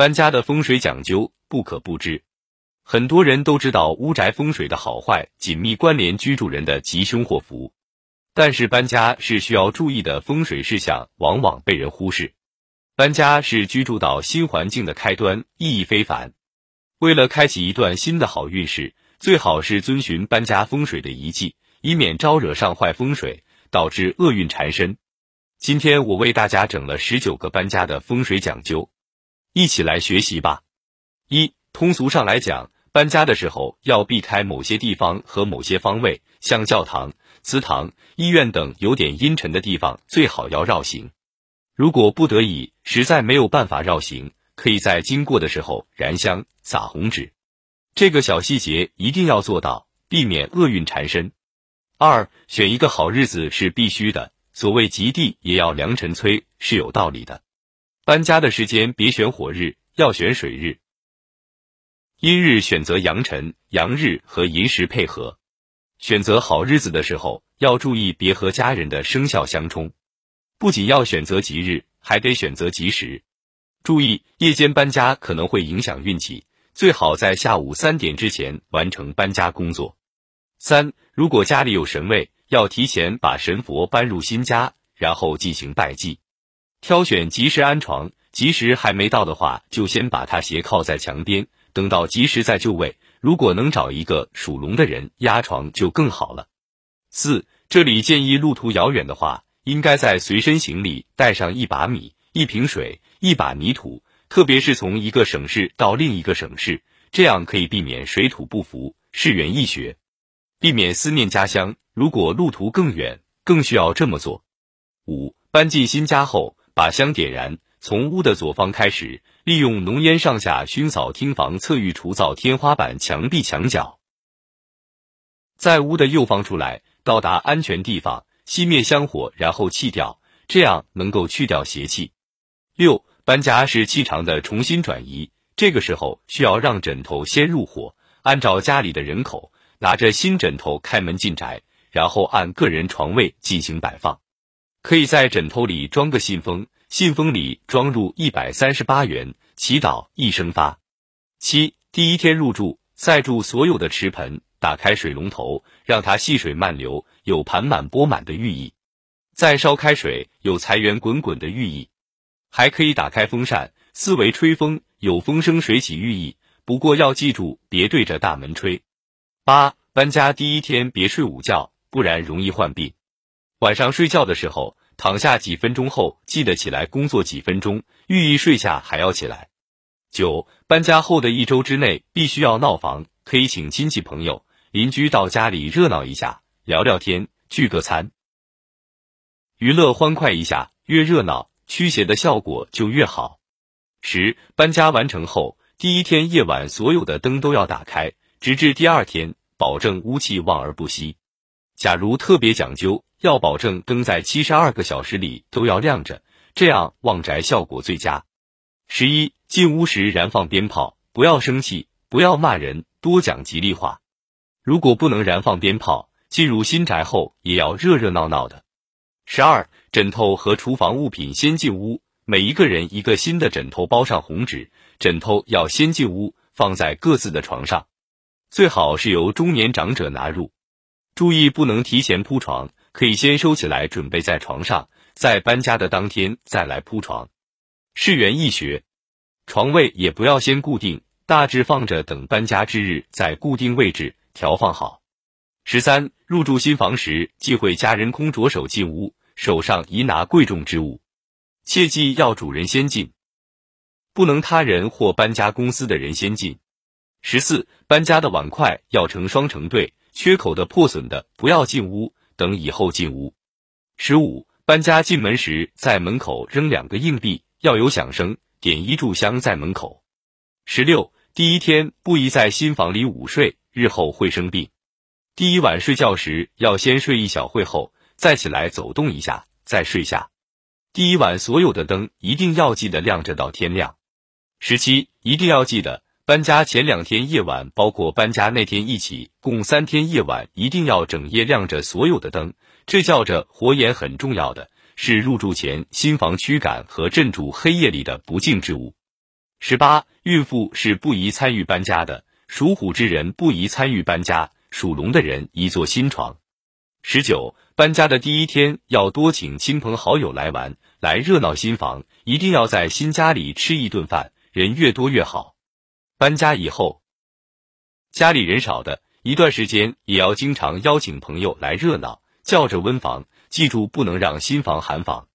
搬家的风水讲究不可不知。很多人都知道屋宅风水的好坏紧密关联居住人的吉凶祸福，但是搬家是需要注意的风水事项，往往被人忽视。搬家是居住到新环境的开端，意义非凡。为了开启一段新的好运势，最好是遵循搬家风水的遗迹，以免招惹上坏风水，导致厄运缠身。今天我为大家整了十九个搬家的风水讲究，一起来学习吧。一，通俗上来讲。搬家的时候要避开某些地方和某些方位，像教堂、祠堂、医院等有点阴沉的地方，最好要绕行。如果不得已，实在没有办法绕行，可以在经过的时候燃香、撒红纸。这个小细节一定要做到，避免厄运缠身。二，选一个好日子是必须的。所谓吉地也要良辰催，是有道理的。搬家的时间别选火日，要选水日。阴日选择阳辰、阳日和寅时配合。选择好日子的时候，要注意别和家人的生肖相冲。不仅要选择吉日，还得选择吉时。注意夜间搬家可能会影响运气，最好在下午三点之前完成搬家工作。三，如果家里有神位，要提前把神佛搬入新家，然后进行拜祭。挑选吉时安床，吉时还没到的话，就先把它斜靠在墙边。等到吉时再就位，如果能找一个属龙的人压床就更好了。四，这里建议路途遥远的话，应该在随身行李带上一把米、一瓶水、一把泥土，特别是从一个省市到另一个省市，这样可以避免水土不服，事源易学，避免思念家乡。如果路途更远，更需要这么做。五，搬进新家后，把香点燃。从屋的左方开始，利用浓烟上下熏扫厅房侧浴除灶天花板墙壁墙角，在屋的右方出来，到达安全地方，熄灭香火，然后弃掉，这样能够去掉邪气。六，搬家是气场的重新转移，这个时候需要让枕头先入伙，按照家里的人口，拿着新枕头开门进宅，然后按个人床位进行摆放，可以在枕头里装个信封。信封里装入一百三十八元，祈祷一生发。七，第一天入住，塞住所有的池盆，打开水龙头，让它细水慢流，有盘满钵满的寓意；再烧开水，有财源滚滚的寓意。还可以打开风扇，四围吹风，有风生水起寓意。不过要记住，别对着大门吹。八，搬家第一天别睡午觉，不然容易患病。晚上睡觉的时候。躺下几分钟后，记得起来工作几分钟，寓意睡下还要起来。九，搬家后的一周之内必须要闹房，可以请亲戚朋友、邻居到家里热闹一下，聊聊天，聚个餐，娱乐欢快一下，越热闹驱邪的效果就越好。十，搬家完成后，第一天夜晚所有的灯都要打开，直至第二天，保证屋气旺而不息。假如特别讲究。要保证灯在七十二个小时里都要亮着，这样旺宅效果最佳。十一，进屋时燃放鞭炮，不要生气，不要骂人，多讲吉利话。如果不能燃放鞭炮，进入新宅后也要热热闹闹的。十二，枕头和厨房物品先进屋，每一个人一个新的枕头包上红纸，枕头要先进屋，放在各自的床上，最好是由中年长者拿入，注意不能提前铺床。可以先收起来，准备在床上，在搬家的当天再来铺床。世园易学，床位也不要先固定，大致放着，等搬家之日再固定位置调放好。十三，入住新房时忌讳家人空着手进屋，手上宜拿贵重之物，切记要主人先进，不能他人或搬家公司的人先进。十四，搬家的碗筷要成双成对，缺口的、破损的不要进屋。等以后进屋。十五，搬家进门时，在门口扔两个硬币，要有响声，点一炷香在门口。十六，第一天不宜在新房里午睡，日后会生病。第一晚睡觉时，要先睡一小会后，再起来走动一下，再睡下。第一晚所有的灯一定要记得亮着到天亮。十七，一定要记得。搬家前两天夜晚，包括搬家那天一起，共三天夜晚，一定要整夜亮着所有的灯，这叫着火眼很重要的是入住前新房驱赶和镇住黑夜里的不净之物。十八，孕妇是不宜参与搬家的，属虎之人不宜参与搬家，属龙的人宜做新床。十九，搬家的第一天要多请亲朋好友来玩，来热闹新房，一定要在新家里吃一顿饭，人越多越好。搬家以后，家里人少的一段时间，也要经常邀请朋友来热闹，叫着温房，记住不能让新房寒房。